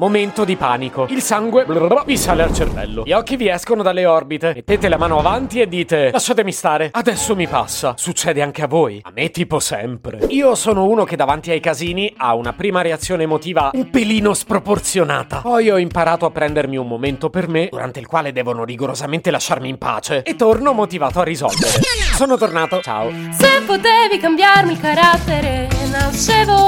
Momento di panico. Il sangue vi sale al cervello. Gli occhi vi escono dalle orbite. Mettete la mano avanti e dite: Lasciatemi stare, adesso mi passa. Succede anche a voi. A me tipo sempre. Io sono uno che davanti ai casini ha una prima reazione emotiva un pelino sproporzionata. Poi ho imparato a prendermi un momento per me, durante il quale devono rigorosamente lasciarmi in pace. E torno motivato a risolvere. Sono tornato. Ciao. Se potevi cambiarmi il carattere, nascevo.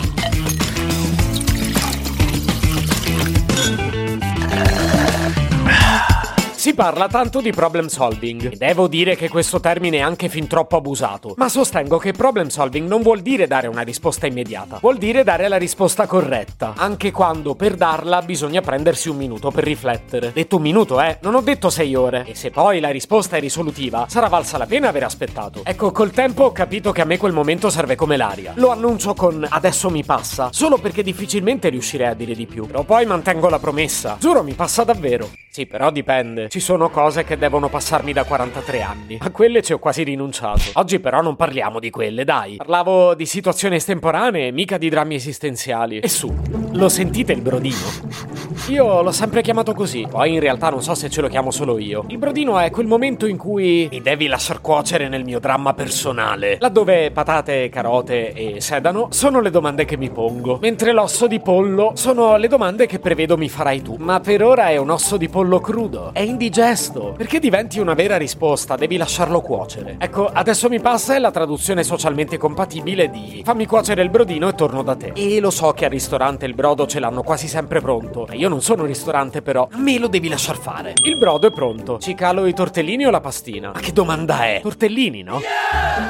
Si parla tanto di problem solving. E devo dire che questo termine è anche fin troppo abusato. Ma sostengo che problem solving non vuol dire dare una risposta immediata. Vuol dire dare la risposta corretta. Anche quando per darla bisogna prendersi un minuto per riflettere. Detto un minuto, eh? Non ho detto sei ore. E se poi la risposta è risolutiva, sarà valsa la pena aver aspettato. Ecco, col tempo ho capito che a me quel momento serve come l'aria. Lo annuncio con adesso mi passa. Solo perché difficilmente riuscirei a dire di più. Però poi mantengo la promessa. Giuro, mi passa davvero. Sì, però dipende. Ci sono cose che devono passarmi da 43 anni. A quelle ci ho quasi rinunciato. Oggi però non parliamo di quelle, dai. Parlavo di situazioni estemporanee, mica di drammi esistenziali. E su, lo sentite il brodino? Io l'ho sempre chiamato così, poi in realtà non so se ce lo chiamo solo io. Il brodino è quel momento in cui mi devi lasciar cuocere nel mio dramma personale, laddove patate, carote e sedano sono le domande che mi pongo, mentre l'osso di pollo sono le domande che prevedo mi farai tu. Ma per ora è un osso di pollo crudo, è indigesto. Perché diventi una vera risposta, devi lasciarlo cuocere. Ecco, adesso mi passa la traduzione socialmente compatibile di fammi cuocere il brodino e torno da te. E lo so che al ristorante il brodo ce l'hanno quasi sempre pronto, ma io non sono un ristorante però, a me lo devi lasciar fare. Il brodo è pronto, ci calo i tortellini o la pastina? Ma che domanda è? Tortellini, no?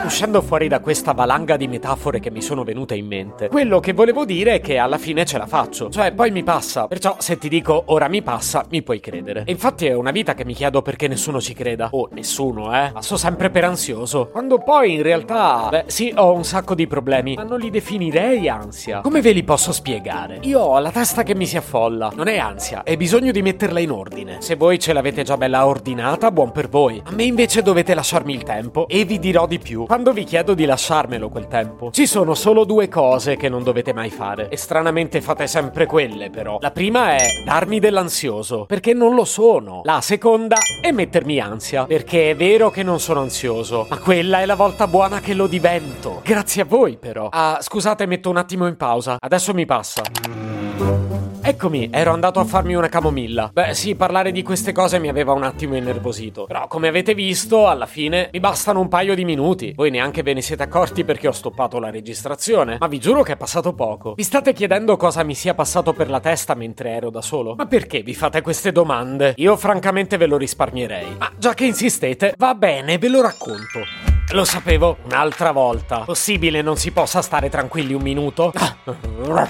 Uscendo fuori da questa valanga di metafore che mi sono venute in mente, quello che volevo dire è che alla fine ce la faccio, cioè poi mi passa, perciò se ti dico ora mi passa, mi puoi credere. E infatti è una vita che mi chiedo perché nessuno ci creda. Oh, nessuno, eh? Passo sempre per ansioso. Quando poi in realtà, beh, sì, ho un sacco di problemi, ma non li definirei ansia. Come ve li posso spiegare? Io ho la testa che mi si affolla. Non è ansia, è bisogno di metterla in ordine. Se voi ce l'avete già bella ordinata, buon per voi. A me invece dovete lasciarmi il tempo e vi dirò di più. Quando vi chiedo di lasciarmelo quel tempo, ci sono solo due cose che non dovete mai fare. E stranamente fate sempre quelle, però. La prima è darmi dell'ansioso, perché non lo sono. La seconda è mettermi ansia, perché è vero che non sono ansioso, ma quella è la volta buona che lo divento. Grazie a voi, però. Ah, scusate, metto un attimo in pausa. Adesso mi passa. Eccomi, ero andato a farmi una camomilla. Beh, sì, parlare di queste cose mi aveva un attimo innervosito. Però, come avete visto, alla fine mi bastano un paio di minuti. Voi neanche ve ne siete accorti perché ho stoppato la registrazione. Ma vi giuro che è passato poco. Vi state chiedendo cosa mi sia passato per la testa mentre ero da solo? Ma perché vi fate queste domande? Io francamente ve lo risparmierei. Ma già che insistete, va bene, ve lo racconto. Lo sapevo, un'altra volta. Possibile non si possa stare tranquilli un minuto?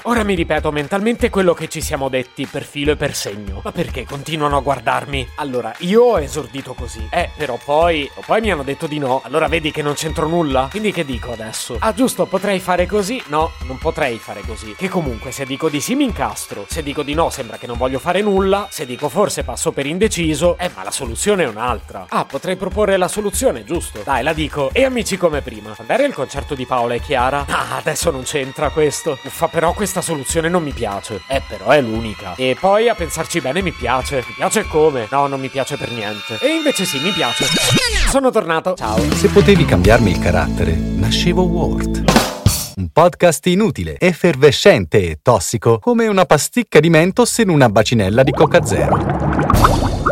Ora mi ripeto mentalmente quello che ci siamo detti per filo e per segno. Ma perché continuano a guardarmi? Allora, io ho esordito così. Eh, però poi. Poi mi hanno detto di no. Allora vedi che non c'entro nulla? Quindi che dico adesso? Ah, giusto, potrei fare così? No, non potrei fare così. Che comunque, se dico di sì mi incastro. Se dico di no, sembra che non voglio fare nulla. Se dico forse passo per indeciso. Eh, ma la soluzione è un'altra. Ah, potrei proporre la soluzione, giusto? Dai, la dico. E amici come prima. Andare al concerto di Paola e Chiara? Ah, adesso non c'entra questo. Uffa, però questa soluzione non mi piace. Eh, però è l'unica. E poi a pensarci bene mi piace. Mi piace come? No, non mi piace per niente. E invece sì, mi piace. Sono tornato. Ciao. Se potevi cambiarmi il carattere, nascevo Ward. Un podcast inutile, effervescente e tossico, come una pasticca di mentos in una bacinella di Coca Zero.